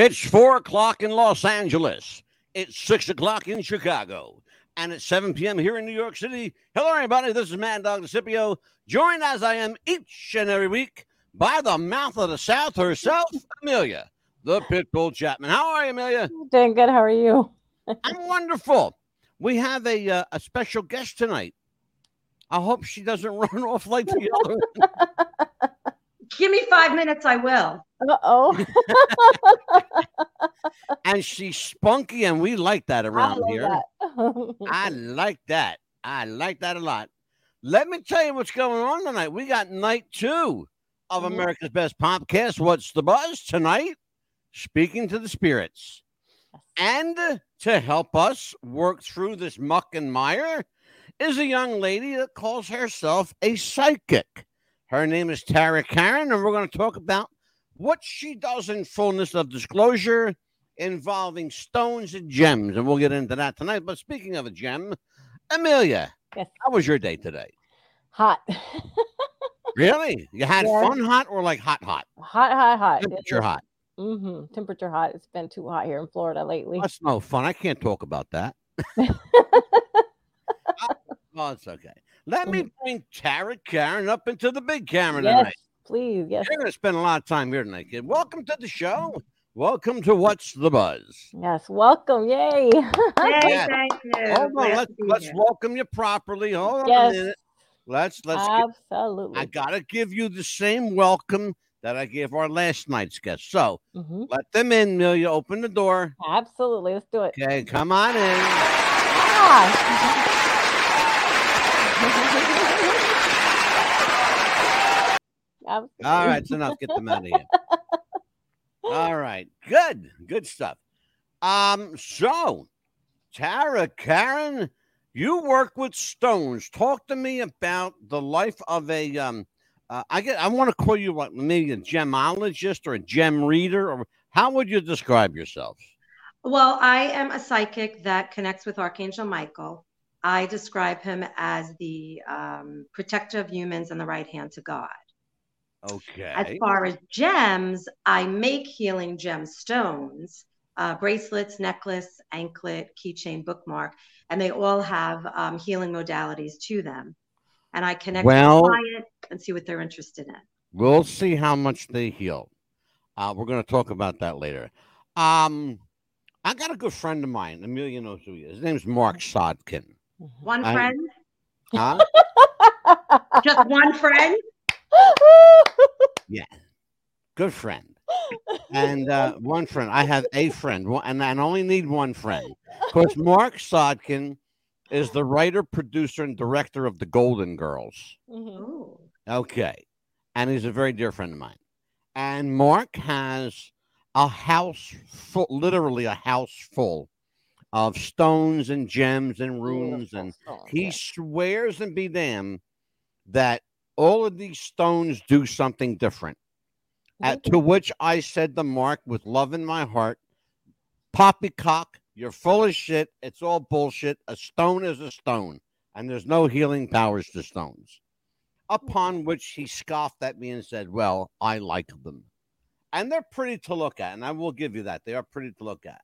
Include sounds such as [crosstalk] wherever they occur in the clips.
It's four o'clock in Los Angeles. It's six o'clock in Chicago. And it's 7 p.m. here in New York City. Hello, everybody. This is Mad Dog DeCipio, joined as I am each and every week by the mouth of the South herself, Amelia, the Pitbull Chapman. How are you, Amelia? Doing good. How are you? I'm wonderful. We have a uh, a special guest tonight. I hope she doesn't [laughs] run off like the other one. [laughs] Give me five minutes, I will. Uh oh. [laughs] and she's spunky, and we like that around here. That. I like that. I like that a lot. Let me tell you what's going on tonight. We got night two of Mhm. America's Best Podcast. What's the buzz tonight? Speaking to the spirits. And to help us work through this muck and mire is a young lady that calls herself a psychic. Her name is Tara Karen, and we're going to talk about what she does in fullness of disclosure involving stones and gems. And we'll get into that tonight. But speaking of a gem, Amelia, Yes. how was your day today? hot. [laughs] Really? You had Yeah. fun hot or like hot, hot? hot, hot, hot. Temperature hot. Mm-hmm. Temperature hot. It's been too hot here in Florida lately. That's no fun. I can't talk about that. [laughs] oh, it's okay. Let me bring Tara Karen up into the big camera yes, tonight. please. Yes. You're going to spend a lot of time here tonight, kid. Welcome to the show. Welcome to What's the Buzz. Yes. Welcome. Yay. [laughs] Yay, Yeah. thank you. Hold on, Glad let's let's welcome you properly. Hold on a minute. Let's let's. get- Absolutely. I gotta give you the same welcome that I gave our last night's guest. So hmm let them in, Amelia. Open the door. Absolutely. Let's do it. Okay, come on in. Ah. [laughs] Absolutely. All right, it's enough. Get them out of here. [laughs] All right, good, good stuff. Um, so Tara Karen, you work with stones. Talk to me about the life of a um. Uh, I get. I want to call you what maybe a gemologist or a gem reader, or how would you describe yourself? Well, I am a psychic that connects with Archangel Michael. I describe him as the um, protector of humans and the right hand to God. Okay. As far as gems, I make healing gemstones, uh, bracelets, necklace, anklet, keychain, bookmark, and they all have um, healing modalities to them. And I connect Well- with client and see what they're interested in. We'll see how much they heal. Uh, we're going to talk about that later. Um, I got a good friend of mine. Amelia knows who he is. His name's Marc Sotkin. One I- friend, Huh? [laughs] just one friend. yeah, good friend. And uh, one friend. I have a friend, and I only need one friend. Of course, Marc Sotkin is the writer, producer, and director of The Golden Girls. Mhm. Okay. And he's a very dear friend of mine. And Marc has a house full, literally a house full of stones and gems and runes. And he swears and be damned that all of these stones do something different. At, to which I said the Marc with love in my heart, Poppycock, you're full of shit. It's all bullshit. A stone is a stone, and there's no healing powers to stones. Upon which he scoffed at me and said, Well, I like them. And they're pretty to look at, and I will give you that. They are pretty to look at.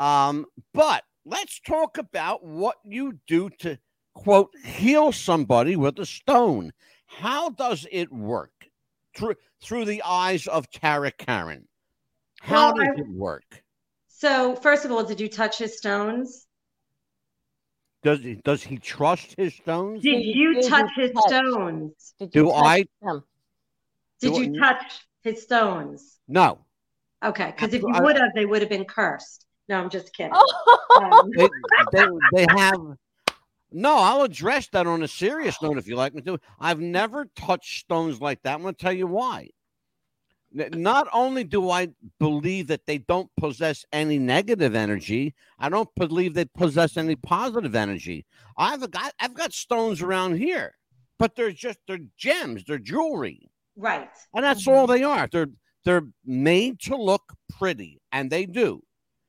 Um, but let's talk about what you do to quote heal somebody with a stone. How does it work? Through through the eyes of Tara Karen. How Well, I- does it work? So, first of all, did you touch his stones? Does he does he trust his stones? Did Did you you touch his touch? stones? Did you Do touch I? them? Did Do you I- touch his stones? No. Okay, because if you would have, they would have been cursed. No, I'm just kidding. Oh. [laughs] Um, They, they, [laughs] they have. No, I'll address that on a serious note if you like me to. I've never touched stones like that. I'm going to tell you why. Not only do I believe that they don't possess any negative energy, I don't believe they possess any positive energy. I've got I've got stones around here, but they're just they're gems, they're jewelry. right. And that's all they are. They're they're made to look pretty, and they do.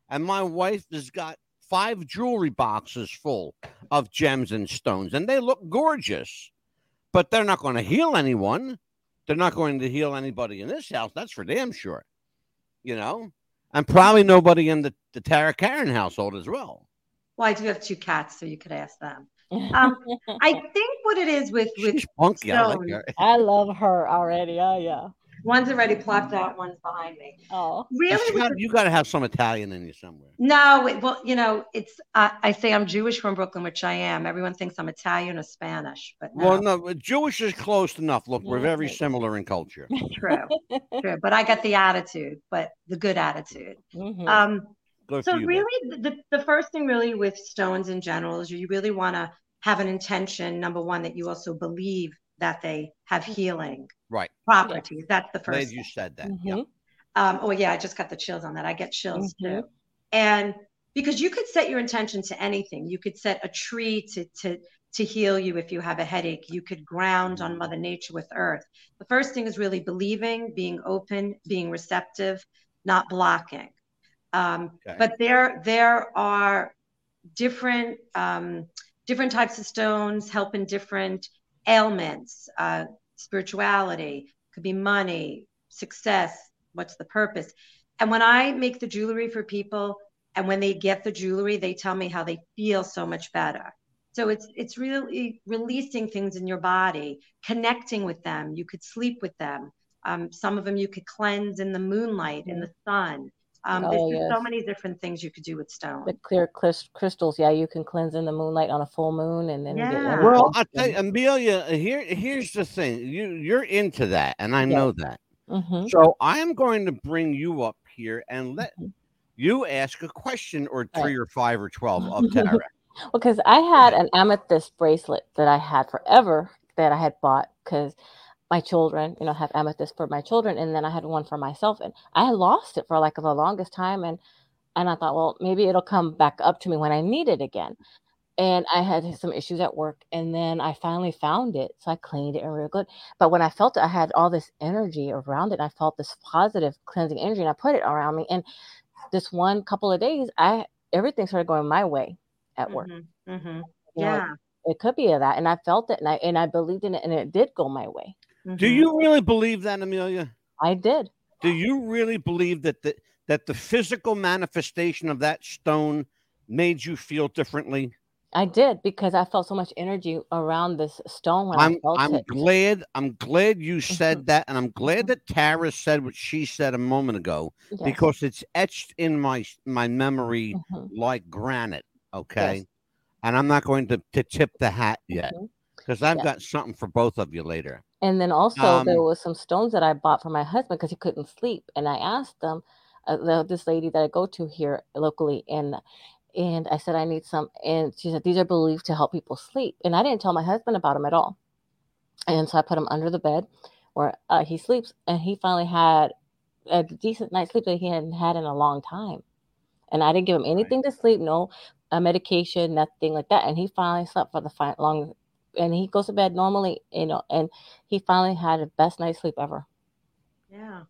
And my wife has got five jewelry boxes full of gems and stones, and they look gorgeous. But they're not going to heal anyone. They're not going to heal anybody in this house. That's for damn sure. You know, and probably nobody in the, the Tara Karen household as well. Well, I do have two cats, so you could ask them. [laughs] Um, I think what it is with with She's funky. I like her. I love her already. Oh yeah. One's already plopped out, one's behind me. Oh. Really, with got, the- you got to have some Italian in you somewhere. no. It, well, you know, it's uh, I say I'm Jewish from Brooklyn, which I am. Everyone thinks I'm Italian or Spanish, but no, Well, no, Jewish is close enough. Look, we're very Okay. similar in culture. [laughs] true, true. But I got the attitude, but the good attitude. Mhm. Um, Good So you. really, the, the first thing really with stones in general is you really want to have an intention. Number one, that you also believe that they have healing Right. properties. That's the Glad first. you said that. Yeah. Mhm. Um, oh yeah, I just got the chills on that. I get chills Mhm. too. And because you could set your intention to anything, you could set a tree to to to heal you if you have a headache. You could ground on Mother Nature with Earth. The first thing is really believing, being open, being receptive, not blocking. Um, Okay. But there there are different um, different types of stones helping different ailments, uh, spirituality, could be money, success. What's the purpose? And when I make the jewelry for people, and when they get the jewelry, they tell me how they feel so much better. So it's it's really releasing things in your body, connecting with them. You could sleep with them. Um, some of them you could cleanse in the moonlight, in the sun. Um, Oh, there's just so many different things you could do with stone. The clear crystals, yeah, you can cleanse in the moonlight on a full moon, and then Yeah. get Well. I tell you, Amelia, here here's the thing. You you're into that, and I Yeah. know that. Mhm. So I am going to bring you up here and let Mhm. you ask a question or Right. three or five or twelve [laughs] of Tara. Well, because I had an amethyst bracelet that I had forever that I had bought because my children, you know, have amethyst for my children, and then I had one for myself, and I had lost it for like the longest time, and and I thought, well, maybe it'll come back up to me when I need it again. And I had some issues at work, and then I finally found it, so I cleaned it and real good. But when I felt it, I had all this energy around it. I felt this positive cleansing energy, and I put it around me. And this one couple of days, I everything started going my way at work. Mhm, mhm. You know, Yeah. it could be of that and i felt it and i and i believed in it and it did go my way Do mhm. you really believe that, Amelia? i did Do you really believe that the that the physical manifestation of that stone made you feel differently? i did because i felt so much energy around this stone when i I'm I'm it glad I'm glad you said Mhm. that, and I'm glad Mhm. that Tara said what she said a moment ago Yes. because it's etched in my my memory like granite. Okay, Yes. and I'm not going to, to tip the hat yet Mhm. Because I've Yeah. got something for both of you later. and then also there Um, was some stones that i bought for my husband because he couldn't sleep and i asked them uh, the, this lady that i go to here locally and and i said i need some and she said these are believed to help people sleep and i didn't tell my husband about them at all and so i put them under the bed where uh, he sleeps and he finally had a decent night's sleep that he hadn't had in a long time and i didn't give him anything to sleep no uh, medication nothing like that and he finally slept for the fi- long and he goes to bed normally you know and he finally had the best night's sleep ever Yeah.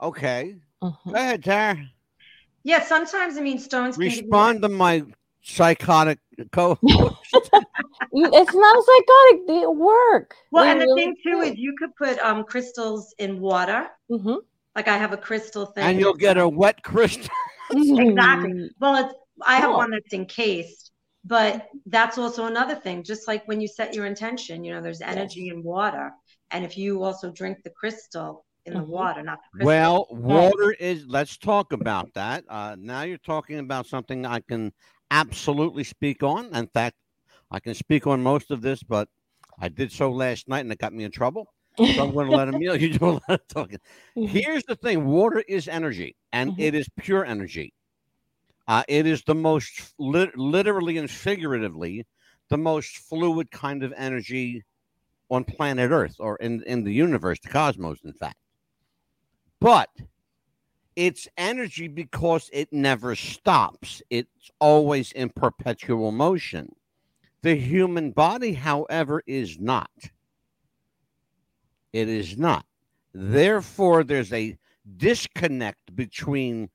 Okay, Mhm. go ahead, Tara. Yeah. Sometimes I mean stones. can give Respond to my psychotic co. [laughs] [laughs] It's not psychotic they work Well, They and the thing too do. is you could put um crystals in water. Mhm. Like I have a crystal thing. and you'll get a wet crystal. [laughs] Exactly. Well, it's I have Cool. one that's encased, but that's also another thing. Just like when you set your intention, you know, there's energy in water, and if you also drink the crystal in the Mhm. water, not the crystal. Well, Right. water is. Let's talk about that. Uh, now you're talking about something I can absolutely speak on. In fact, I can speak on most of this, but I did so last night and it got me in trouble. So I'm going to let [laughs] Amelia [laughs] you do a lot of talking. Here's the thing water is energy, and Mhm. it is pure energy. Uh, it is the most, lit- literally and figuratively, the most fluid kind of energy on planet Earth or in, in the universe, the cosmos, in fact. But it's energy because it never stops, it's always in perpetual motion. The human body, however, is not. It is not. Therefore, there's a disconnect between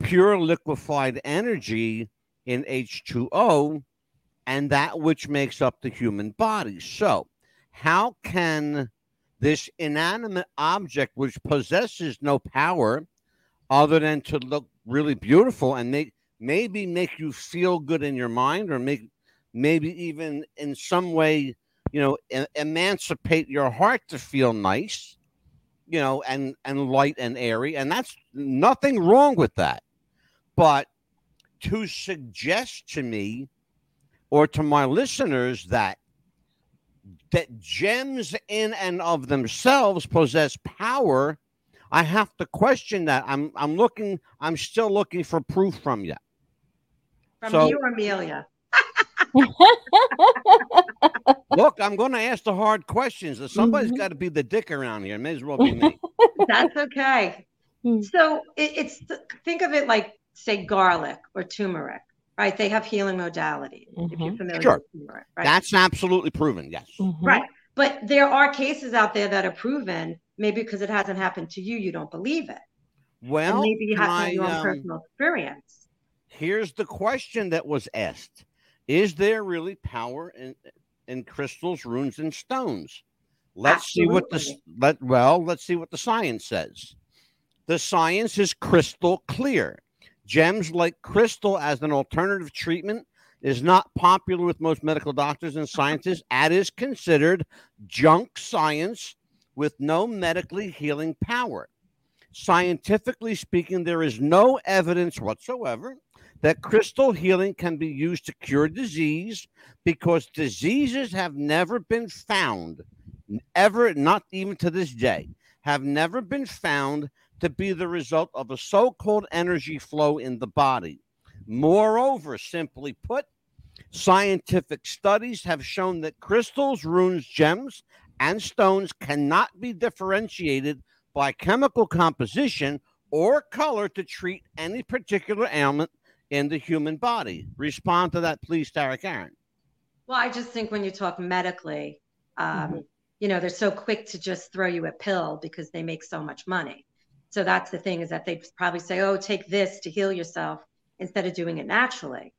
pure liquefied energy in H2O and that which makes up the human body. So, how can this inanimate object, which possesses no power other than to look really beautiful and make maybe make you feel good in your mind or make maybe even in some way you know e- emancipate your heart to feel nice you know and and light and airy and that's nothing wrong with that but to suggest to me or to my listeners that that gems in and of themselves possess power i have to question that i'm i'm looking i'm still looking for proof from you From So- you Amelia? [laughs] look i'm going to ask the hard questions somebody's Mhm. got to be the dick around here may as well be me That's okay. [laughs] Hmm. so it, it's think of it like say garlic or turmeric, right? They have healing modalities. If you're Mhm. familiar Sure. with turmeric, right? that's absolutely proven yes Mhm. Right. But there are cases out there that are proven, maybe because it hasn't happened to you, you don't believe it. well and maybe you have to your own um, personal experience. here's the question that was asked is there really power in in crystals runes and stones let's see what the let well let's see what the science says the science is crystal clear gems like crystal as an alternative treatment is not popular with most medical doctors and scientists [laughs] and is considered junk science with no medically healing power. Scientifically speaking there is no evidence whatsoever that crystal healing can be used to cure disease because diseases have never been found, ever, not even to this day, have never been found to be the result of a so called energy flow in the body. Moreover, simply put, scientific studies have shown that crystals, runes, gems, and stones cannot be differentiated by chemical composition or color to treat any particular ailment in the human body. Respond to that, please, Tara Karen. Well, I just think when you talk medically, um, Mhm. you know, they're so quick to just throw you a pill because they make so much money. So that's the thing is that they probably say, oh, take this to heal yourself instead of doing it naturally.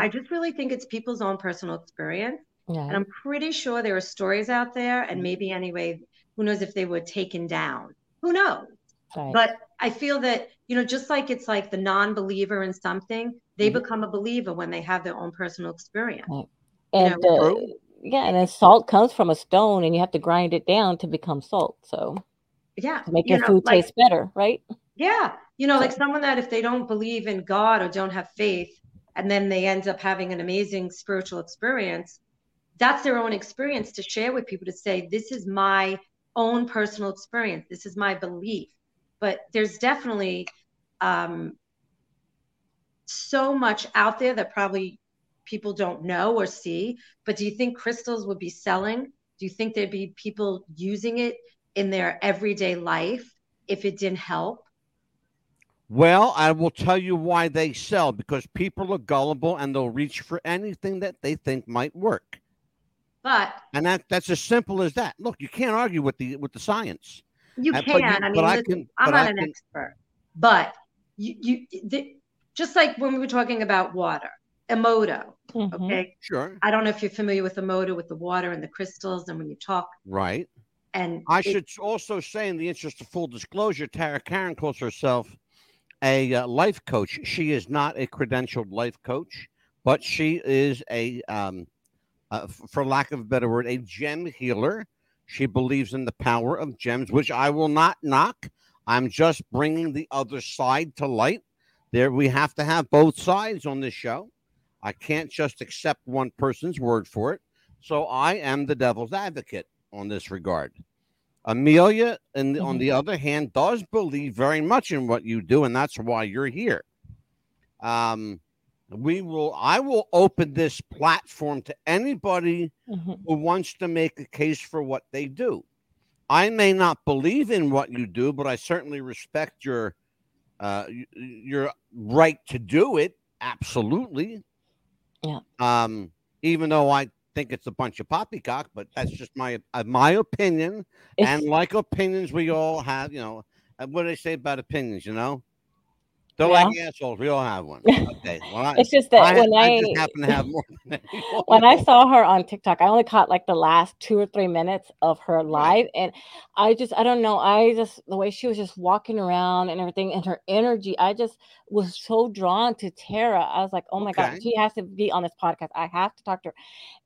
I just really think it's people's own personal experience. And I'm pretty sure there are stories out there, Mm-hmm. and maybe anyway, who knows if they were taken down? Who knows? Right. But I feel that, you know, just like it's like the non believer in something, they Mhm. become a believer when they have their own personal experience. and know, uh, yeah, and then salt comes from a stone, and you have to grind it down to become salt. So Yeah. to make you your know, food like, taste better, right? Yeah. You know, like someone that if they don't believe in God or don't have faith, and then they end up having an amazing spiritual experience, that's their own experience to share with people to say, this is my own personal experience. This is my belief. But there's definitely um, so much out there that probably people don't know or see. But do you think crystals would be selling? Do you think there'd be people using it in their everyday life if it didn't help? Well, I will tell you why they sell because people are gullible and they'll reach for anything that they think might work. But And that that's as simple as that. Look, you can't argue with the with the science. you can. but you- I but mean, I listen, can- I'm but not I an can- expert, but you, you, the, just like when we were talking about water, Emoto. Mhm. Okay, Sure. I don't know if you're familiar with Emoto, with the water and the crystals, and when you talk, Right. And I it- should also say, in the interest of full disclosure, Tara Karen calls herself a uh, life coach. She is not a credentialed life coach, but she is a, um, uh, for lack of a better word, a gem healer. She believes in the power of gems, which I will not knock. I'm just bringing the other side to light. There, we have to have both sides on this show. I can't just accept one person's word for it. So I am the devil's advocate on this regard. Amelia, and on Mhm. the other hand, does believe very much in what you do, and that's why you're here. Um, we will. I will open this platform to anybody Mhm. who wants to make a case for what they do. I may not believe in what you do, but I certainly respect your uh, your right to do it. Absolutely. Yeah. Um, even though I think it's a bunch of poppycock, but that's just my uh, my opinion. It's- and like opinions, we all have. You know, what do they say about opinions? You know, they're Yeah. like assholes. We all have one. [laughs] Okay. Well, I, It's just that I, when I I, just happen to have more. Than [laughs] when I saw her on TikTok, I only caught like the last two or three minutes of her live, and I just I don't know. I just the way she was just walking around and everything, and her energy, I just was so drawn to Tara. I was like, oh my Okay. god, she has to be on this podcast. I have to talk to her.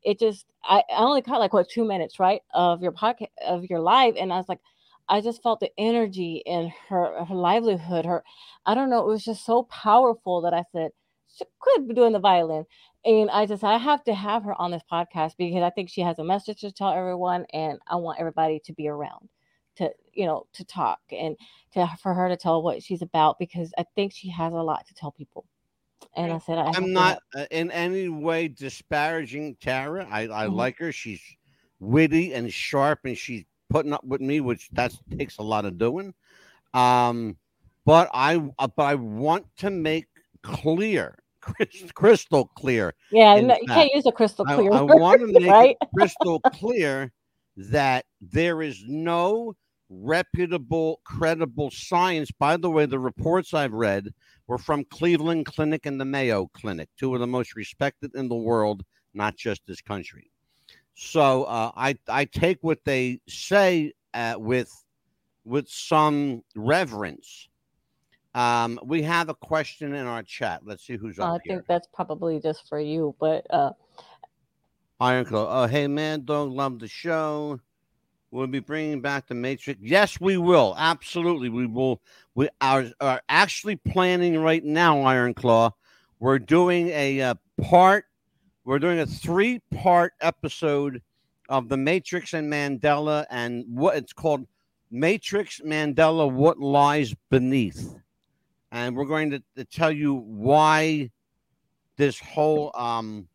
It just I, I only caught like what two minutes right of your podcast of your live, and I was like. I just felt the energy in her her livelihood. Her, I don't know, it was just so powerful that I said she could be doing the violin. And I just I have to have her on this podcast because I think she has a message to tell everyone, and I want everybody to be around to you know to talk and to for her to tell what she's about because I think she has a lot to tell people. And I said I I'm not uh, in any way disparaging Tara. I, I Mhm. like her. She's witty and sharp, and she's putting up with me, which that takes a lot of doing. Um, but I uh, but I want to make clear, crystal, clear. yeah. no, you can't use a crystal clear. I word, want to [laughs] make right? it crystal clear that there is no reputable, credible science. By the way, the reports I've read were from Cleveland Clinic and the Mayo Clinic, two of the most respected in the world, not just this country. So uh, I I take what they say uh, with with some reverence. Um, we have a question in our chat. Let's see who's up I here. think that's probably just for you, but uh, Ironclaw. Oh, hey, man, don't love the show. We'll be bringing back the Matrix. Yes, we will. Absolutely, we will. We are, are actually planning right now, Iron Claw. We're doing a uh, part. We're doing a three-part episode of the Matrix and Mandela, and what it's called Matrix Mandela: What Lies Beneath. And we're going to, to tell you why this whole um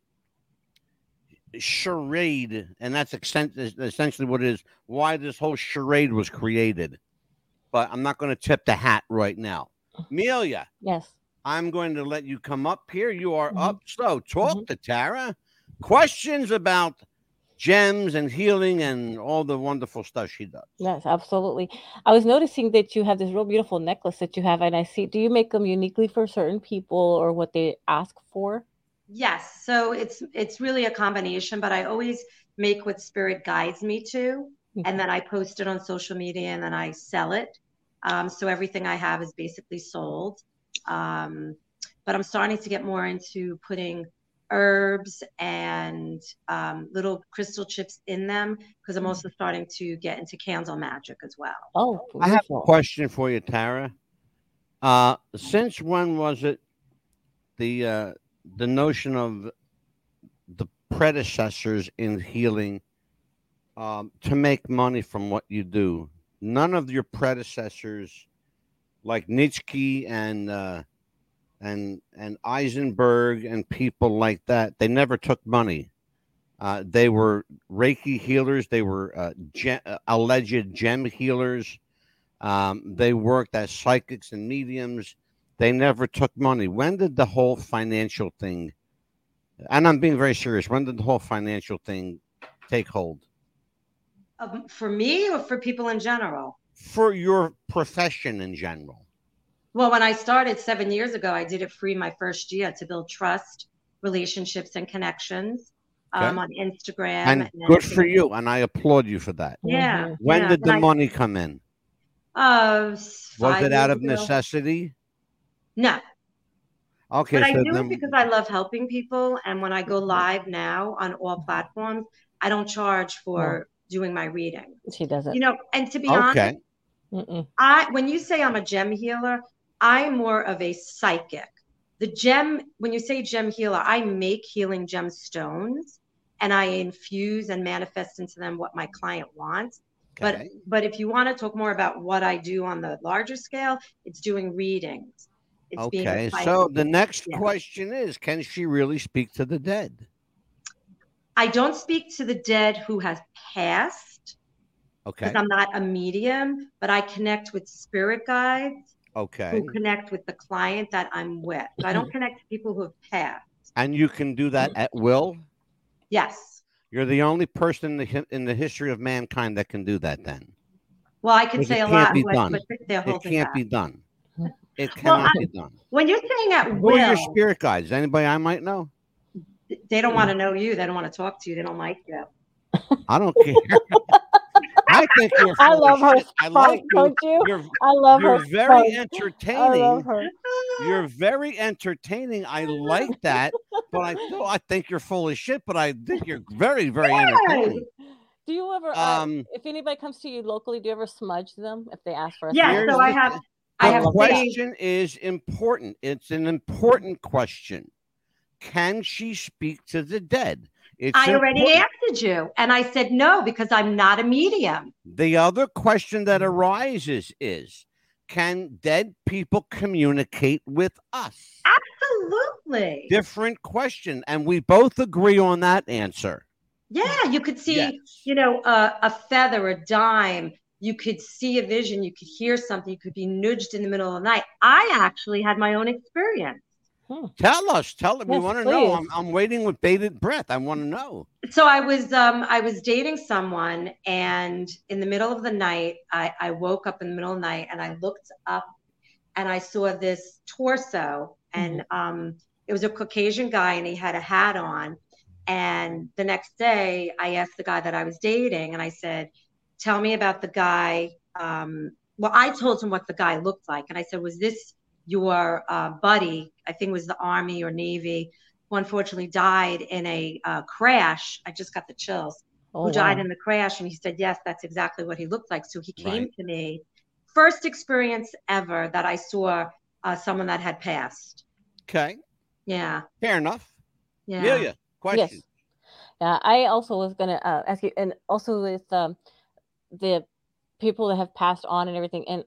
charade, and that's essentially what it is. Why this whole charade was created, but I'm not going to tip the hat right now. Amelia, yes. I'm going to let you come up here. You are Mhm. up. So talk Mhm. to Tara. Questions about gems and healing and all the wonderful stuff she does. Yes, absolutely. I was noticing that you have this real beautiful necklace that you have, and I see. Do you make them uniquely for certain people or what they ask for? Yes, so it's it's really a combination, but I always make what spirit guides me to, and then I post it on social media, and then I sell it. Um, so everything I have is basically sold. Um, but I'm starting to get more into putting herbs and um, little crystal chips in them because I'm also starting to get into candle magic as well. Oh, I have a question for you, Tara. Uh, since when was it the uh, the notion of the predecessors in healing um, to make money from what you do? None of your predecessors, like Nietzsche and uh, and and Eisenberg and people like that, they never took money. Uh, they were Reiki healers. They were uh, gem, uh, alleged gem healers. Um, they worked as psychics and mediums. They never took money. When did the whole financial thing, and I'm being very serious, when did the whole financial thing take hold Um, for me or for people in general? For your profession in general? Well, when I started seven years ago, I did it free my first year to build trust, relationships, and connections um, on Instagram. And good for you, and I applaud you for that. Yeah. Mhm. When yeah. did the And I- money come in? Uh, Was it out of ago. necessity? No, Okay, but I do then, it because I love helping people. And when I go live now on all platforms, I don't charge for doing my reading. She doesn't. You know, and to be honest, okay, Mm-mm. I when you say I'm a gem healer, I'm more of a psychic The gem, when you say gem healer, I make healing gemstones and I infuse and manifest into them what my client wants. But Okay. but if you want to talk more about what I do on the larger scale, it's doing readings. It's Okay. So the next Yeah. question is can she really speak to the dead? I don't speak to the dead who has passed Okay. because I'm not a medium, but I connect with spirit guides Okay. who connect with the client that I'm with. So I don't [laughs] connect to people who have passed. And you can do that at will? Yes. You're the only person in the, in the history of mankind that can do that then. Well, I can say a lot, be but, done. but they're It can't back. be done. It Well, cannot I- be done. When you're saying at will. Who are your spirit guides? Anybody I might know? they don't want to know you. They don't want to talk to you. They don't like you. I don't care. [laughs] I think you're I love her shit. I like you. you? You're, [laughs] I love you're her. very spunk. I love entertaining. her. [laughs] You're very entertaining. I like that, but I still I think you're full of shit. But I think you're very, very entertaining. Do you ever, uh, Um, if anybody comes to you locally, do you ever smudge them if they ask for a Yeah, smudge? So I have thi- I have things. question is important. It's an important question. Can she speak to the dead? It's I already important. answered you, and I said no because I'm not a medium. The other question that arises is can dead people communicate with us? Absolutely. Different question. And we both agree on that answer. Yeah, you could see, Yes. you know, a, a feather, a dime. You could see a vision. You could hear something. You could be nudged in the middle of the night. I actually had my own experience. Tell us. Tell us. we want to know. I'm, I'm waiting with bated breath. I want to know. So I was, um, I was dating someone, and in the middle of the night, I, I woke up in the middle of the night, and I looked up, and I saw this torso, and um, it was a Caucasian guy, and he had a hat on. And the next day, I asked the guy that I was dating, and I said, "Tell me about the guy." Um, well, I told him what the guy looked like, and I said, "Was this your uh, buddy? I think it was the Army or Navy, who unfortunately died in a uh, crash." I just got the chills. Oh, who died wow. in the crash? And he said, "Yes, that's exactly what he looked like." So he came Right. to me. First experience ever that I saw uh, someone that had passed. Okay. Yeah, Fair enough. yeah. Amelia, question. Yes. Yeah, I also was gonna uh, ask you, and also with um, the people that have passed on and everything, and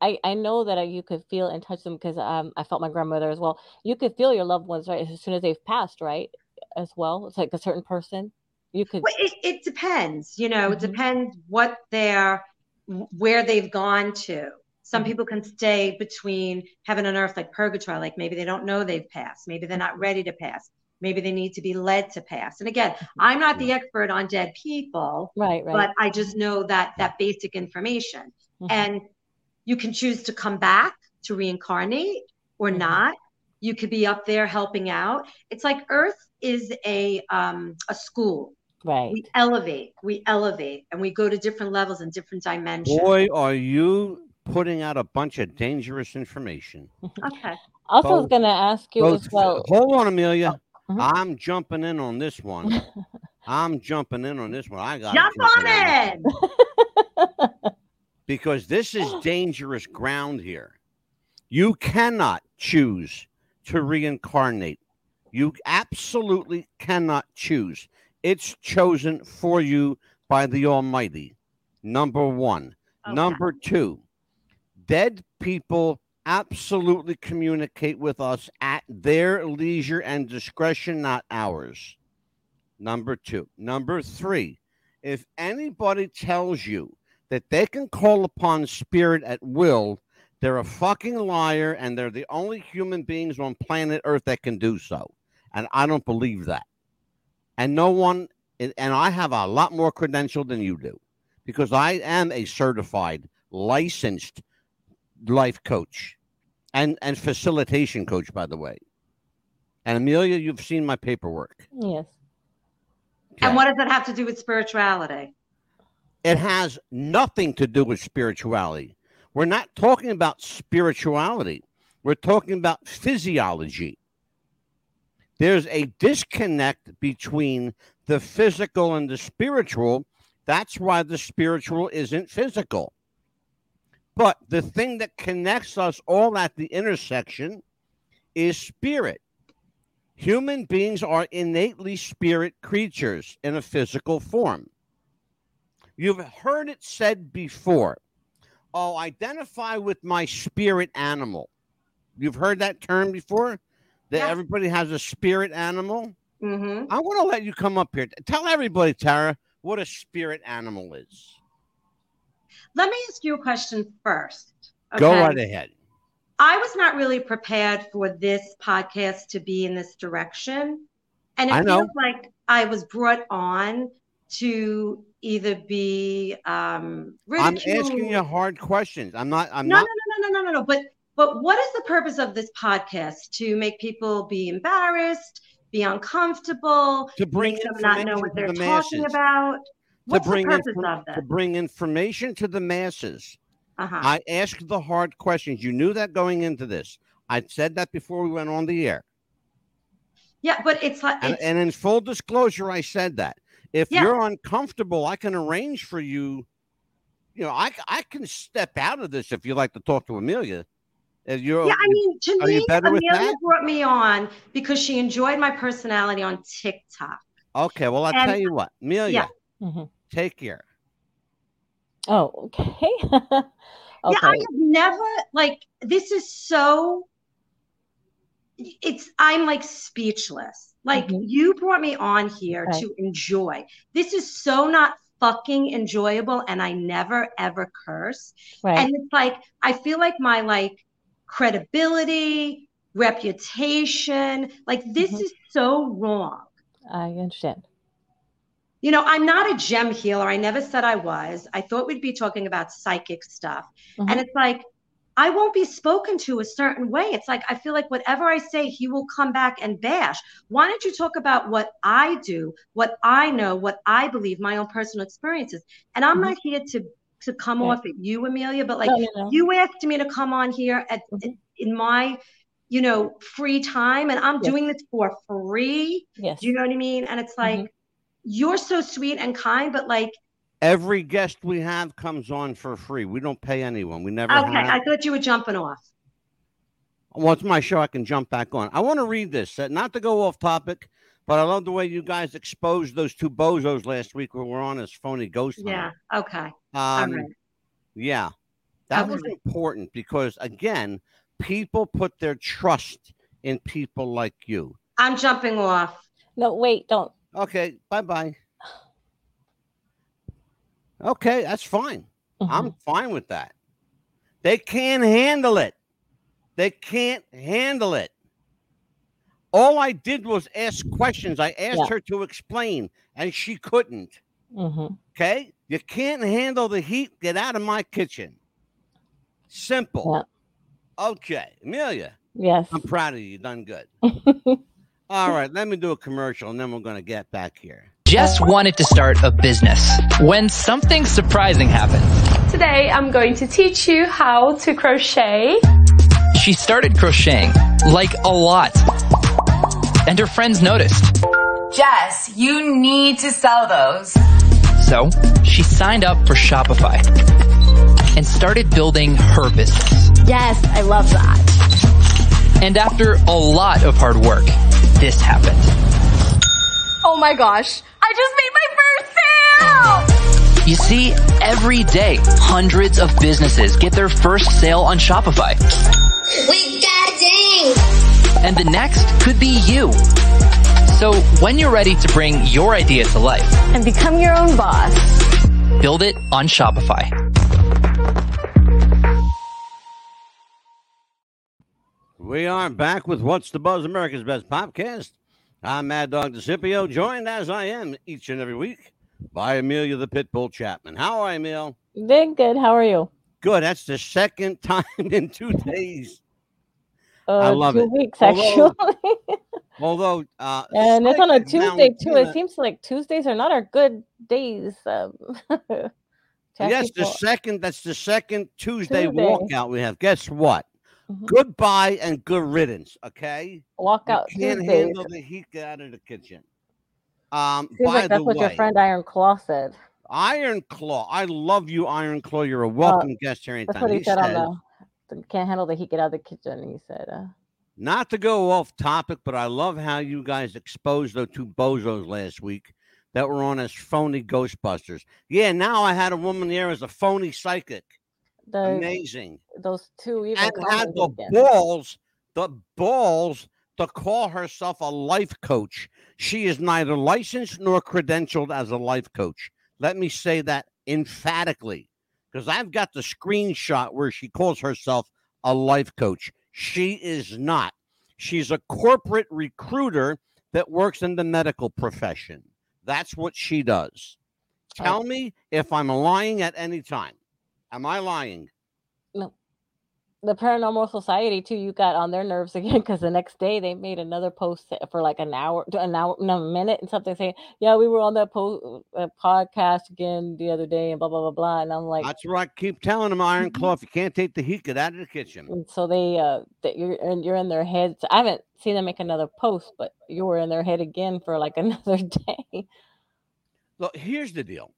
I- I, know that you could feel and touch them because um, I felt my grandmother as well. You could feel your loved ones right as soon as they've passed, right? As well, it's like a certain person. You could, Well, it, it depends. You know, it Mhm. depends what they're, where they've gone to. Some Mhm. people can stay between heaven and earth, like purgatory. Like maybe they don't know they've passed. Maybe they're not ready to pass. Maybe they need to be led to pass. And again, I'm not the expert on dead people, right, right. but I just know that that basic information. Mhm. And you can choose to come back to reincarnate or Mhm. not. You could be up there helping out. It's like Earth is a um, a school right. we elevate, we elevate, and we go to different levels and different dimensions. Boy, are you putting out a bunch of dangerous information. [laughs] Okay. Also, I was gonna ask you Both- as well. [laughs] hold on, Amelia. Mhm. I'm jumping in on this one. [laughs] I'm jumping in on this one. I got Jump on it in. Because this is [gasps] dangerous ground here. You cannot choose to reincarnate. You absolutely cannot choose. It's chosen for you by the Almighty. Number one. Okay. Number two, dead people absolutely communicate with us at their leisure and discretion, not ours. Number two. Number three, if anybody tells you that they can call upon spirit at will, they're a fucking liar and they're the only human beings on planet Earth that can do so. And I don't believe that. And no one, and I have a lot more credential than you do because I am a certified, licensed life coach and, and facilitation coach, by the way. And Amelia, you've seen my paperwork. yes. And what does that have to do with spirituality? It has nothing to do with spirituality. We're not talking about spirituality. We're talking about physiology. There's a disconnect between the physical and the spiritual. That's why the spiritual isn't physical. But the thing that connects us all at the intersection is spirit. Human beings are innately spirit creatures in a physical form. You've heard it said before. Oh, identify with my spirit animal. You've heard that term before? That Yeah. everybody has a spirit animal? hmm I want to let you come up here. Tell everybody, Tara, what a spirit animal is. Let me ask you a question first. Go right ahead. I was not really prepared for this podcast to be in this direction. And it feels like I was brought on to either be um I'm asking you hard questions. I'm not. I'm no, not. no, no, no, no, no, no. But but what is the purpose of this podcast? To make people be embarrassed, be uncomfortable, To bring them not know what they're the talking masses. about? What's the bring purpose infor- of that? to bring information to the masses. Uh-huh. I asked the hard questions. You knew that going into this. I said that before we went on the air. yeah, but it's like And, and in full disclosure, I said that. If Yeah. you're uncomfortable, I can arrange for you. You know, I, I can step out of this if you like to talk to Amelia. If you're, Yeah, I mean, to Are you me, better with Amelia that? brought me on because she enjoyed my personality on TikTok. okay, well, I'll and- tell you what, Amelia, Mhm. take care. Oh, okay. [laughs] okay. Yeah, I have never like this is so it's I'm like speechless. Like Mhm. you brought me on here Right. to enjoy. This is so not fucking enjoyable and I never ever curse. right. And it's like I feel like my like credibility, reputation, like this Mhm. is so wrong. I understand. You know, I'm not a gem healer. I never said I was. I thought we'd be talking about psychic stuff. Mhm. And it's like, I won't be spoken to a certain way. It's like, I feel like whatever I say, he will come back and bash. Why don't you talk about what I do, what I know, what I believe, my own personal experiences? And I'm Mhm. not here to to come off at you, Amelia, but like no, no, no. you asked me to come on here at Mhm. in my, you know, free time, and I'm Yes. doing this for free. yes. Do you know what I mean? And it's like, Mhm. you're so sweet and kind, but like, Every guest we have comes on for free. We don't pay anyone. We never okay, have. I thought you were jumping off. Well, it's my show. I can jump back on. I want to read this, uh, not to go off topic, but I love the way you guys exposed those two bozos last week when we were on as phony ghost Yeah. hunter. Okay. Um, All right. Yeah, that was important because again, people put their trust in people like you. I'm jumping off. No, wait, don't. Okay, bye bye. Okay, that's fine. I'm Mhm. fine with that. They can't handle it. They can't handle it. All I did was ask questions. I asked Yeah. her to explain, and she couldn't. Mhm. Okay? You can't handle the heat. Get out of my kitchen. Simple. Okay, Amelia, Yes. I'm proud of you. You done good. [laughs] All right, let me do a commercial, and then we're going to get back here. Jess wanted to start a business when something surprising happened. Today I'm going to teach you how to crochet. She started crocheting, like a lot. And her friends noticed. Jess, you need to sell those. So she signed up for Shopify and started building her business. Yes, I love that. And after a lot of hard work, this happened. Oh my gosh, I just made my first sale! You see, every day, hundreds of businesses get their first sale on Shopify. We got a ding! And the next could be you. So when you're ready to bring your idea to life, And become your own boss. build it on Shopify. We are back with What's the Buzz, America's Best Podcast. I'm Mad Dog DeCipio, joined as I am each and every week by Amelia the Pitbull Chapman. How are you, Emil? Very good. How are you? Good. That's the second [laughs] time in two days. Uh, I love two it. weeks Although, actually, [laughs] Although, uh, and it's on a Tuesday too. It seems like Tuesdays are not our good days. Um, [laughs] Yes, the second. That's the second Tuesday, Tuesday. walkout we have. Guess what? Mhm. Goodbye and good riddance. Okay. walk You out can't Tuesdays. handle the heat. Get out of the kitchen. Um, Seems by like that's the what way, your friend Iron Claw said. Iron Claw. I love you, Iron Claw. You're a welcome guest here Uh, That's anytime. what he, said, said, on the. Can't handle the heat. Get out of the kitchen. He said, uh, Not to go off topic, but I love how you guys exposed those two bozos last week that were on as phony Ghostbusters. Yeah, now I had a woman there as a phony psychic. Amazing. those two even And had the again. balls, the balls to call herself a life coach. She is neither licensed nor credentialed as a life coach. Let me say that emphatically because I've got the screenshot where she calls herself a life coach. She is not. She's a corporate recruiter that works in the medical profession. That's what she does. Tell me if I'm lying at any time. Am I lying? No. The paranormal society too you got on their nerves [laughs] again because the next day they made another post for like an hour an hour no a minute and something saying yeah we were on that po- uh, podcast again the other day and blah blah blah blah and i'm like That's right. Keep telling them, Iron Claw, if you can't take the heat, get out of the kitchen. and so they uh that you're and you're in their heads i haven't seen them make another post but you were in their head again for like [laughs] another day Look, here's the deal.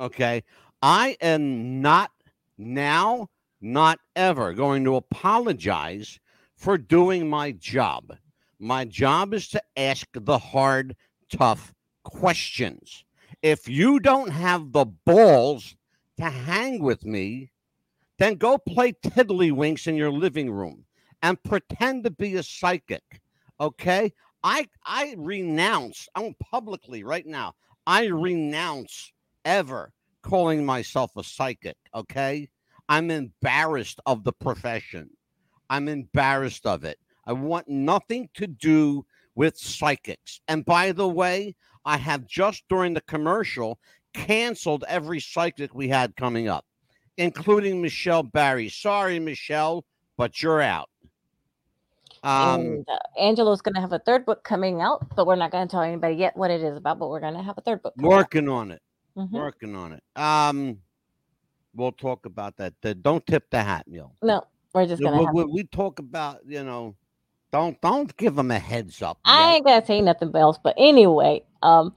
Okay. I am not now, not ever going to apologize for doing my job. My job is to ask the hard, tough questions. If you don't have the balls to hang with me, then go play tiddlywinks in your living room and pretend to be a psychic. Okay? I I renounce, I'm publicly right now. I renounce ever calling myself a psychic. Okay. I'm embarrassed of the profession. I'm embarrassed of it. I want nothing to do with psychics. And by the way, I have just during the commercial canceled every psychic we had coming up, including Michelle Barry. Sorry, Michelle, but you're out. Um, and uh, angelo's going to have a third book coming out but we're not going to tell anybody yet what it is about but we're going to have a third book coming out. working on it. Mhm. Working on it. Um, we'll talk about that. The- don't tip the hat, Neil. no we're just We, to have we- we talk about, you know, don't don't give them a heads up. I ain't gonna say nothing else, but anyway, um,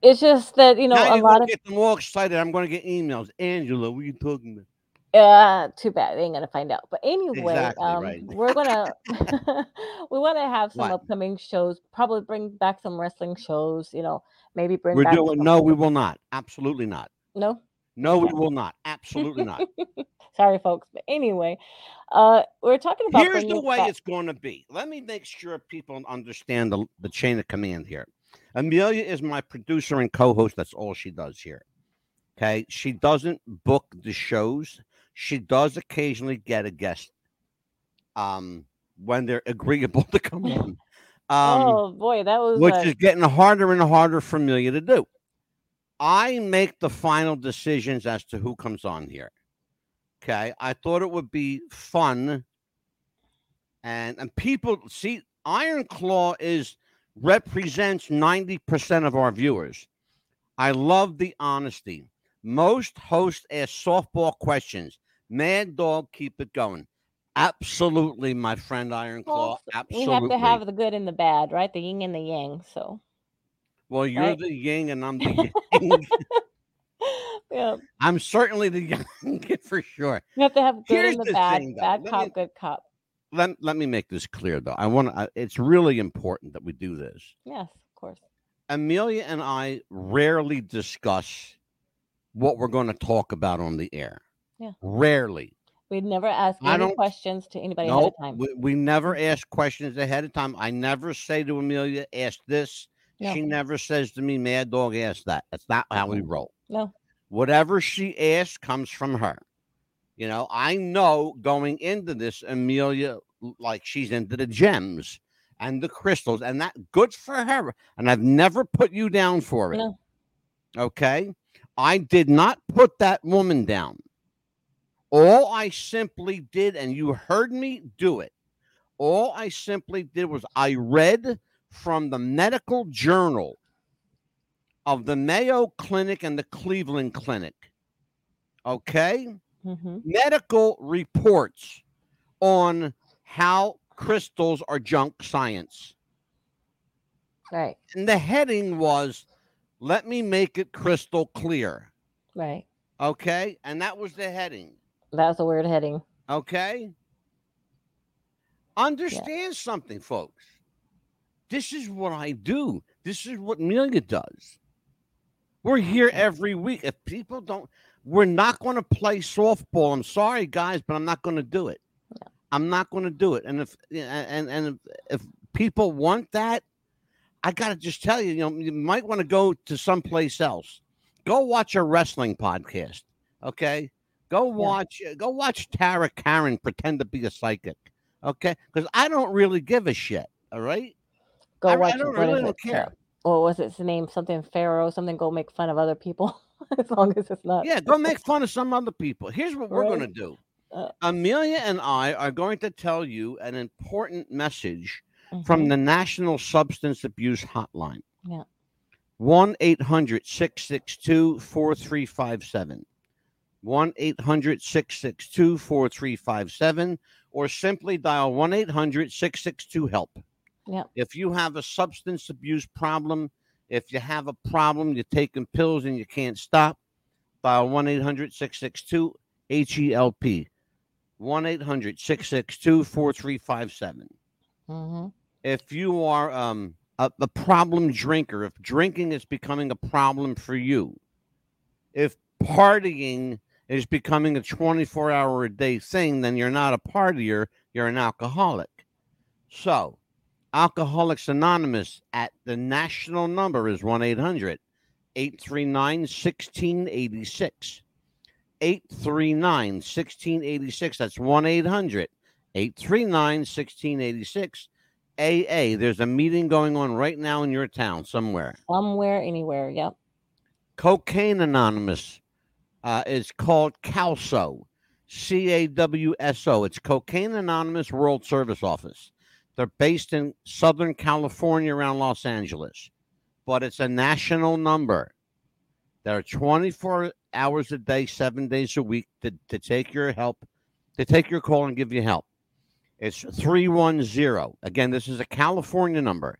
it's just that you know now a lot of get them all excited. I'm to get emails. Angelo, what are you talking about? Uh, too bad they ain't gonna find out. But anyway, Exactly, um, right. we're gonna [laughs] [laughs] we want to have some What? upcoming shows. Probably bring back some wrestling shows. You know, maybe bring We're doing no, we will not. Absolutely not. no. No, we will not. Absolutely not. [laughs] Sorry, folks. But anyway, uh, we're talking about Here's the way back- it's going to be. Let me make sure people understand the, the chain of command here. Amelia is my producer and co host. That's all she does here. Okay. She doesn't book the shows, she does occasionally get a guest um, when they're agreeable to come on, [laughs] um, oh boy, that was which is getting harder and harder for Amelia to do. I make the final decisions as to who comes on here. Okay. I thought it would be fun. And and people see Iron Claw is represents 90% of our viewers. I love the honesty. Most hosts ask softball questions. Mad dog, keep it going. Absolutely, my friend Iron Claw. Absolutely. have to have the good and the bad, right? The yin and the yang. So well, you're right? the yin and I'm the [laughs] yang. yeah, I'm certainly the yang [laughs] for sure. you have to have good Here's and the, the bad. thing, bad cop, me- good cop. Let, let me make this clear though. I want to, it's really important that we do this. Yes, of course. Amelia and I rarely discuss what we're going to talk about on the air. Yeah. Rarely. We'd never ask any questions to anybody ahead of time. we, we never ask questions ahead of time. I never say to Amelia, ask this. No. She never says to me, Mad Dog, ask that. That's not how we roll. No. Whatever she asks comes from her. You know, I know going into this, Amelia, like she's into the gems and the crystals, and that good for her. And I've never put you down for it. No. Okay. I did not put that woman down. All I simply did, and you heard me do it, all I simply did was I read from the medical journal of the Mayo Clinic and the Cleveland Clinic. Okay? hmm Medical reports on how crystals are junk science. Right, And the heading was, Let me make it crystal clear. right. Okay? And that was the heading. That's a weird heading. Okay. Understand something, folks. This is what I do. This is what Amelia does. We're here every week. If people don't, we're not going to play softball. I'm sorry, guys, but I'm not going to do it. I'm not going to do it. And if and and if people want that, I got to just tell you, you know, you might want to go to someplace else. Go watch a wrestling podcast. Okay, go watch go watch Tara Karen pretend to be a psychic. Okay, because I don't really give a shit. All right. Go I, watch I don't really don't it? care. What was its name? Something Pharaoh, something go make fun of other people. [laughs] as long as it's not Yeah, go make fun of some other people. Here's what we're going to do. Uh, Amelia and I are going to tell you an important message mhm. from the National Substance Abuse Hotline. Yeah. 1 800 662 4357. 1 800 662 4357. Or simply dial 1 800 662 HELP. If you have a substance abuse problem, if you have a problem, you're taking pills and you can't stop, dial 1 800 662 HELP. 1 800 662 4357 Mhm. if you are um, a, a problem drinker, if drinking is becoming a problem for you, if partying is becoming a 24 hour a day thing, then you're not a partier, you're an alcoholic. So, Alcoholics Anonymous at the national number is 1 800 839 1686. 839 1686. That's 1 800 839 1686. AA, there's a meeting going on right now in your town somewhere. Somewhere, anywhere. Yep. Cocaine Anonymous uh, is called CAWSO, C A W S O. It's Cocaine Anonymous World Service Office. They're based in Southern California around Los Angeles, but it's a national number. There are 24 hours a day, seven days a week to, to take your help, to take your call and give you help. It's 310. Again, this is a California number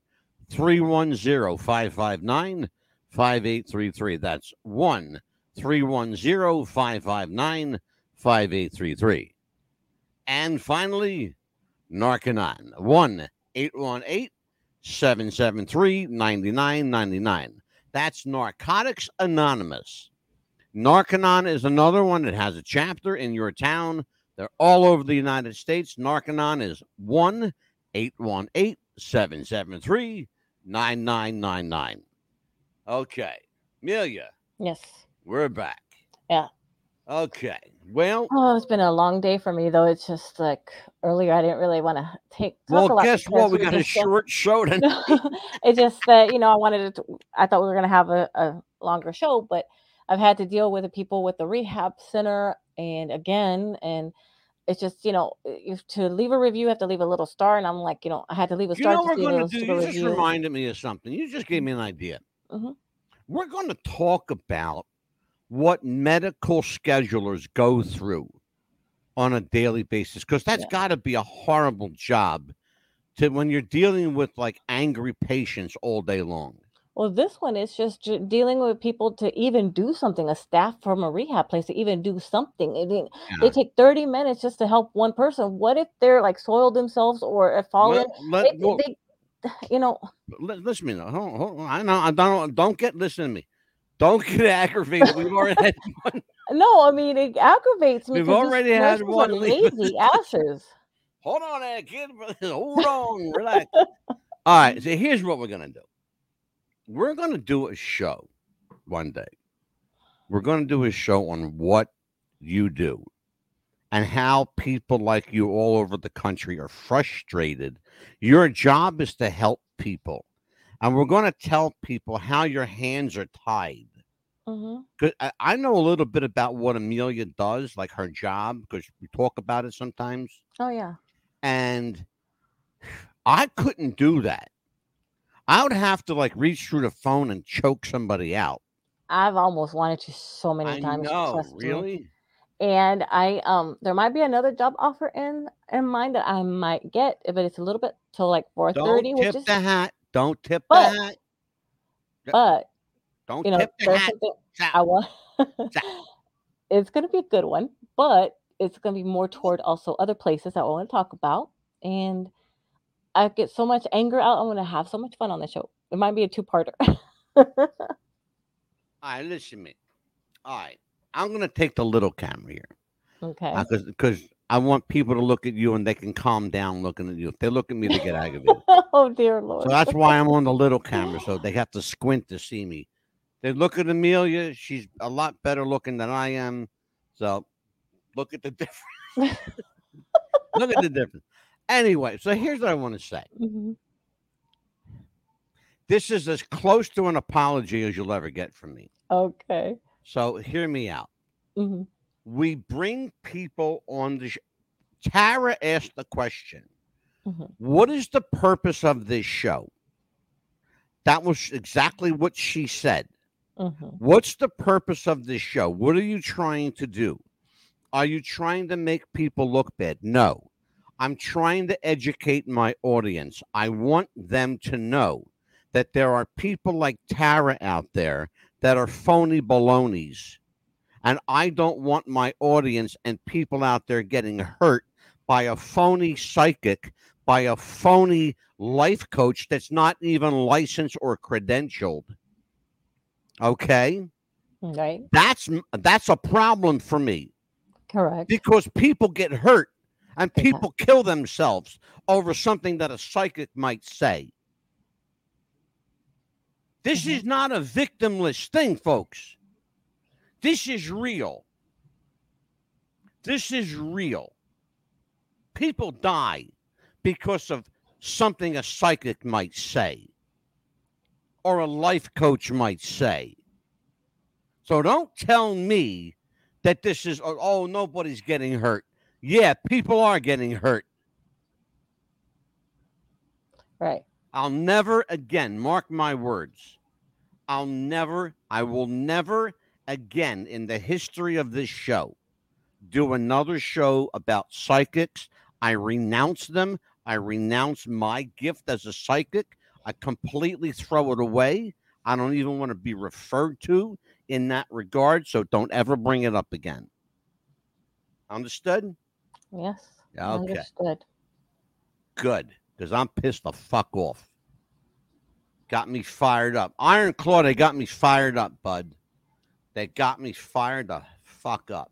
310 559 5833. That's 1 310 559 5833. And finally, Narcanon 1 818 773 9999. That's Narcotics Anonymous. Narcanon is another one that has a chapter in your town. They're all over the United States. Narcanon is 1 818 773 9999. Okay. Amelia, Yes. We're back. Yeah. Okay. Well, Oh, it's been a long day for me though. It's just like earlier I didn't really want to take talk well, a lot guess what? because We got a short show [laughs] tonight. it's just that you know I wanted to. I thought we were gonna have a, a longer show, but I've had to deal with the people with the rehab center, and again, and it's just you know if to leave a review, you have to leave a little star, and I'm like, you know, I had to leave a You star know to we're going to do? You just reminded me of something. You just gave me an idea. Mhm. We're going to talk about what medical schedulers go through on a daily basis because that's Yeah. got to be a horrible job to when you're dealing with like angry patients all day long. Well, this one is just ju- dealing with people to even do something. A staff from a rehab place to even do something. I mean, Yeah. they take 30 minutes just to help one person. What if they're like soiled themselves or have fallen? Let- let- They- well, they- [sighs] you know, li- listen to me. Hold, hold on. I know. I don't. Don't get. Listen to me. Don't [laughs] get aggravated. We've already had [laughs] one. no, I mean it aggravates me. We've already had one lazy asses. [laughs] Hold on, there, kid. Hold on. Relax. All right. So here's what we're gonna do. We're gonna do a show one day. We're gonna do a show on what you do and how people like you all over the country are frustrated. Your job is to help people. And we're going to tell people how your hands are tied. Hmm 'Cause I, I know a little bit about what Amelia does, like her job, because we talk about it sometimes. Oh yeah. And I couldn't do that. I would have to like reach through the phone and choke somebody out. I've almost wanted to so many I times. know, me. really. And I um there might be another job offer in in mind that I might get, but it's a little bit till like four thirty. Don't which tip is the hat. Don't tip But- the hat. but Don't you know, tip hat. I want [laughs] it's gonna be a good one, but it's gonna be more toward also other places that I want to talk about. and I get so much anger out. I'm gonna have so much fun on the show. It might be a two-parter. [laughs] All right, listen to me. All right, I'm gonna take the little camera here okay. Uh, because because I want people to look at you and they can calm down looking at you. If they look at me, they get [laughs] aggravated. oh dear lord. So that's why I'm on the little camera, so they have to squint to see me. They look at Amelia; she's a lot better looking than I am. So look at the [laughs] difference. look at the difference. Anyway, so here's what I want to say. Mhm. This is as close to an apology as you'll ever get from me. Okay. So hear me out. hmm We bring people on the. Sh- Tara asked the question. Mhm. What is the purpose of this show? That was exactly what she said. Hmm What's the purpose of this show? What are you trying to do? Are you trying to make people look bad? No. I'm trying to educate my audience. I want them to know that there are people like Tara out there that are phony balonies. And I don't want my audience and people out there getting hurt by a phony psychic, by a phony life coach that's not even licensed or credentialed. Okay? Right. That's that's a problem for me Correct. because people get hurt and Yeah. people kill themselves over something that a psychic might say. This Mhm. is not a victimless thing, folks. This is real. This is real. People die because of something a psychic might say or a life coach might say. So don't tell me that this is, oh, oh, nobody's getting hurt. Yeah, people are getting hurt. Right. I'll never again, mark my words. I'll never, I will never again in the history of this show do another show about psychics. I renounce them. I renounce my gift as a psychic. I completely throw it away. I don't even want to be referred to in that regard. So don't ever bring it up again. Understood? Yes. Okay. Understood. Good, because I'm pissed the fuck off. Got me fired up. Iron Claw, they got me fired up, bud. They got me fired the fuck up.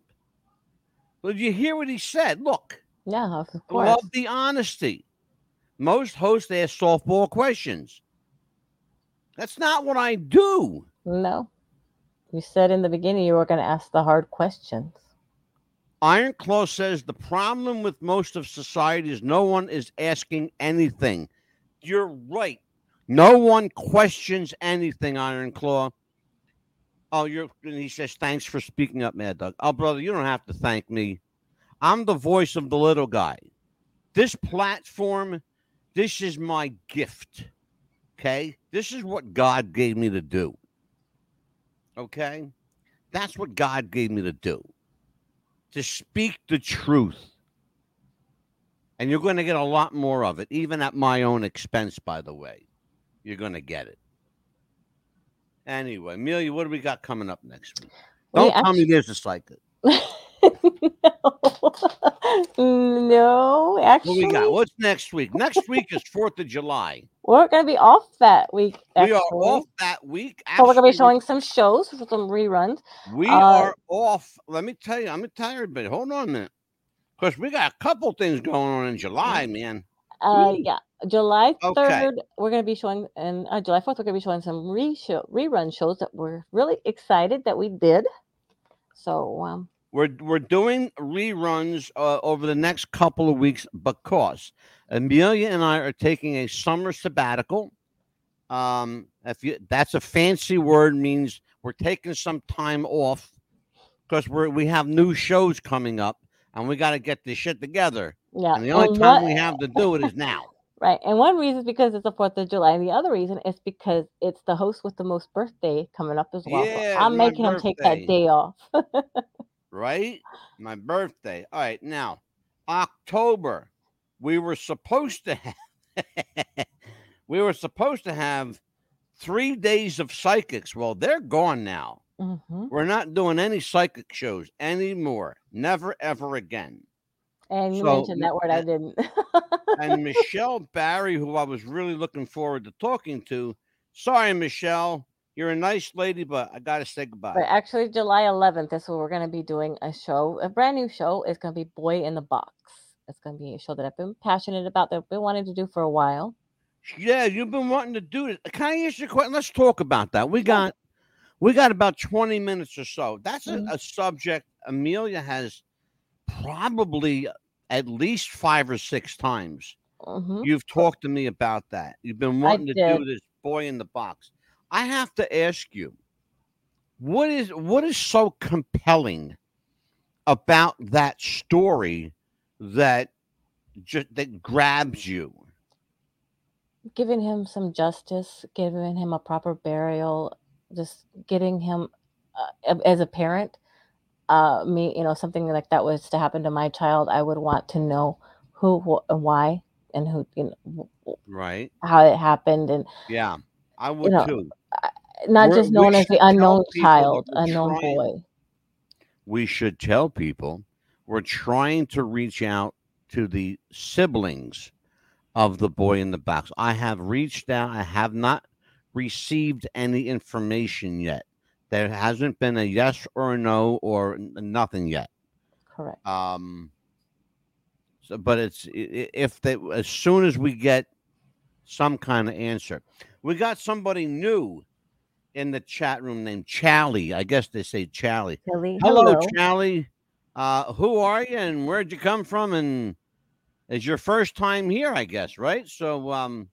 But you hear what he said? Look, Yeah, of course. love the honesty. Most hosts ask softball questions. That's not what I do. No. You said in the beginning you were going to ask the hard questions. Iron Claw says the problem with most of society is no one is asking anything. You're right. No one questions anything, Iron Claw. Oh, you're and he says, thanks for speaking up, Mad Dog. Oh, brother, you don't have to thank me. I'm the voice of the little guy. This platform, this is my gift. Okay? This is what God gave me to do. Okay? That's what God gave me to do to speak the truth. And you're going to get a lot more of it, even at my own expense, by the way. You're going to get it. Anyway, Amelia, what do we got coming up next week? We Don't tell me there's a psychic. [laughs] [laughs] no, no, actually, What we got? What's next week? Next week is 4th of July. we're going to be off that week. We are off that week. So we're going to be showing some shows, some reruns. We uh, are off. Let me tell you, I'm tired, but hold on a minute. Because we got a couple things going on in July, man. Uh, Ooh. yeah, July Okay. third, we're going to be showing, and uh, July fourth, we're going to be showing some re show, rerun shows that we're really excited that we did. So, um, We're we're doing reruns uh, over the next couple of weeks because Amelia and I are taking a summer sabbatical. Um, if you that's a fancy word, means we're taking some time off because we're we have new shows coming up and we got to get this shit together. yeah, And the only and time one- we have to do it is now. [laughs] right, and one reason is because it's the Fourth of July, and the other reason is because it's the host with the most birthday coming up as well. So I'm making him take that day off. [laughs] right? My birthday. All right, now October. We were supposed to have [laughs] we were supposed to have three days of psychics. Well, they're gone now. hmm We're not doing any psychic shows anymore. Never ever again. And you So, mentioned that word, I didn't. [laughs] and [laughs] Michelle Barry, who I was really looking forward to talking to. Sorry, Michelle, you're a nice lady, but I gotta say goodbye. But actually, July 11th is when we're going to be doing a show, a brand new show. It's going to be Boy in the Box. It's going to be a show that I've been passionate about, that I've been wanting to do for a while. Yeah, you've been wanting to do it. Can I ask you a question? Let's talk about that. We got we got about 20 minutes or so. That's a, Mhm. a subject Amelia has probably at least five or six times. Mhm. You've talked to me about that. You've been wanting to do this boy in the box. I have to ask you, what is what is so compelling about that story that just that grabs you? Giving him some justice, giving him a proper burial, just getting him uh, as a parent. Uh, me, you know, something like that was to happen to my child, I would want to know who, wh- and why, and who, you know, Right? how it happened, and Yeah, I would know, too. not We're- just known as the unknown child, unknown trying- boy. we should tell people we're trying to reach out to the siblings of the boy in the box. I have reached out. I have not received any information yet. There hasn't been a yes or a no or nothing yet. Correct. Um, so, but it's if they as soon as we get some kind of answer, we got somebody new in the chat room named Charlie. I guess they say Charlie. Kelly, Hello, hello. Charlie. Uh, who are you and where'd you come from? And it's your first time here, I guess, right? So, um,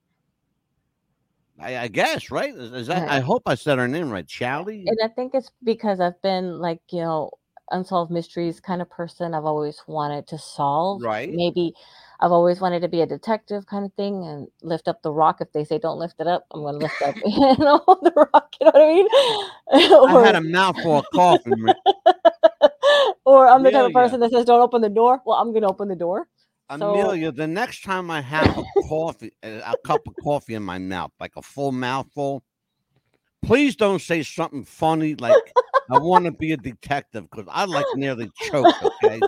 I, I guess, right? Is, is that? I hope I said her name right, Charlie. And I think it's because I've been like, you know, unsolved mysteries kind of person. I've always wanted to solve. Right. Maybe I've always wanted to be a detective kind of thing and lift up the rock. If they say don't lift it up, I'm going to lift up [laughs] you know, the rock. You know what I mean? I had [laughs] a mouthful of coffee. Or I'm the type of person that says don't open the door. Well, I'm going to open the door. So Amelia, the next time I have a coffee, a cup of coffee in my mouth, like a full mouthful, please don't say something funny like I want to be a detective because I like nearly choke. Okay.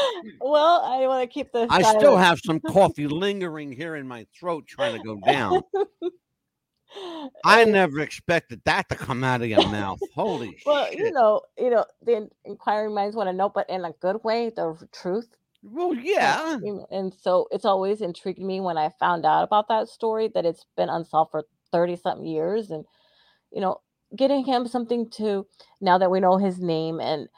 [laughs] well, I want to keep this. I still have some [laughs] coffee lingering here in my throat trying to go down. [laughs] I never expected that to come out of your mouth. Holy Well, shit. you know, you know, the inquiring minds want to know, but in a good way, the truth. well, yeah. and so it's always intrigued me when I found out about that story that it's been unsolved for 30 something years. And, you know, getting him something to now that we know his name and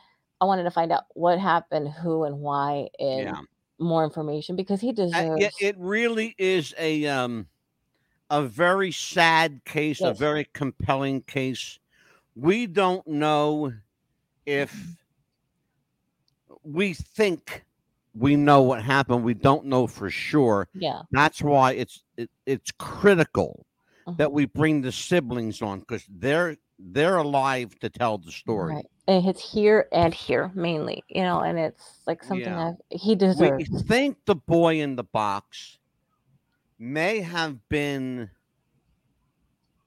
I wanted to find out what happened, who and why, and Yeah. more information because he deserves. yeah, it really is a um a very sad case, a very compelling case. We don't know if we think we know what happened. We don't know for sure. yeah. That's why it's it, it's critical that mhm, we bring the siblings on because they're they're alive to tell the story. Right. And it's here and here mainly, you know, and it's like something Yeah. I he We think the boy in the box may have been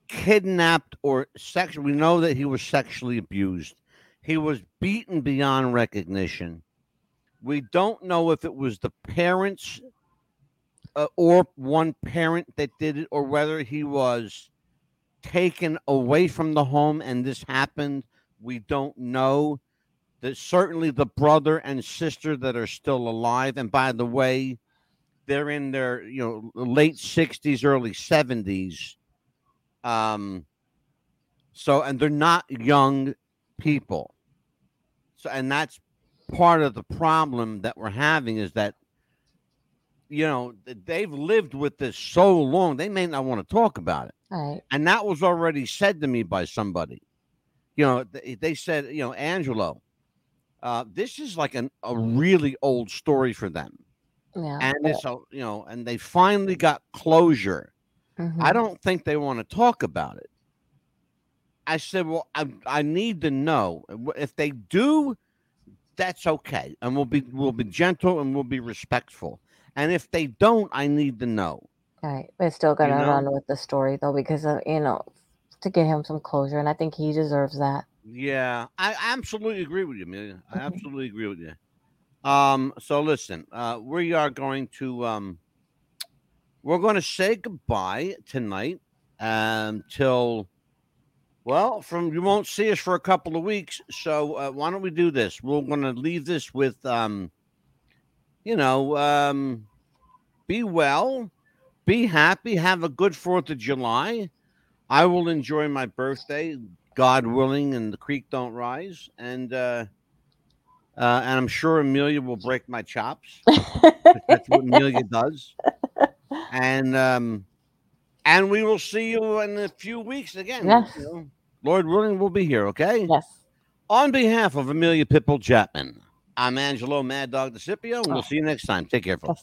kidnapped or sexually. We know that he was sexually abused. He was beaten beyond recognition. We don't know if it was the parents uh, or one parent that did it, or whether he was taken away from the home and this happened. We don't know. That certainly the brother and sister that are still alive, and by the way, they're in their you know late sixties, early seventies. Um, so and they're not young people. So and that's part of the problem that we're having is that you know they've lived with this so long they may not want to talk about it Right. and that was already said to me by somebody you know they, said you know angelo uh, this is like an, a really old story for them Yeah. and it's a you know and they finally got closure i mhm. don't think they want to talk about it i said well I, I need to know if they do that's okay and we'll be we'll be gentle and we'll be respectful and if they don't i need to know Right. We're still gonna know? run with the story though, because of, you know, to get him some closure, and I think he deserves that. Yeah, I absolutely agree with you, Amelia. I Mhm. absolutely agree with you. Um, so listen, uh, we are going to um, we're going to say goodbye tonight um, till well, from you won't see us for a couple of weeks. So uh, why don't we do this? We're going to leave this with um, you know, um, be well, be happy, have a good Fourth of July. I will enjoy my birthday, God willing, and the creek don't rise, and. uh uh, and I'm sure Amelia will break my chops. That's what Amelia does. And um, and we will see you in a few weeks again. Yes. you know. Lord willing, we'll be here. Okay. Yes. On behalf of Amelia Pipple Chapman, I'm Angelo Mad Dog DeCipio, and we'll see you next time. Take care, folks.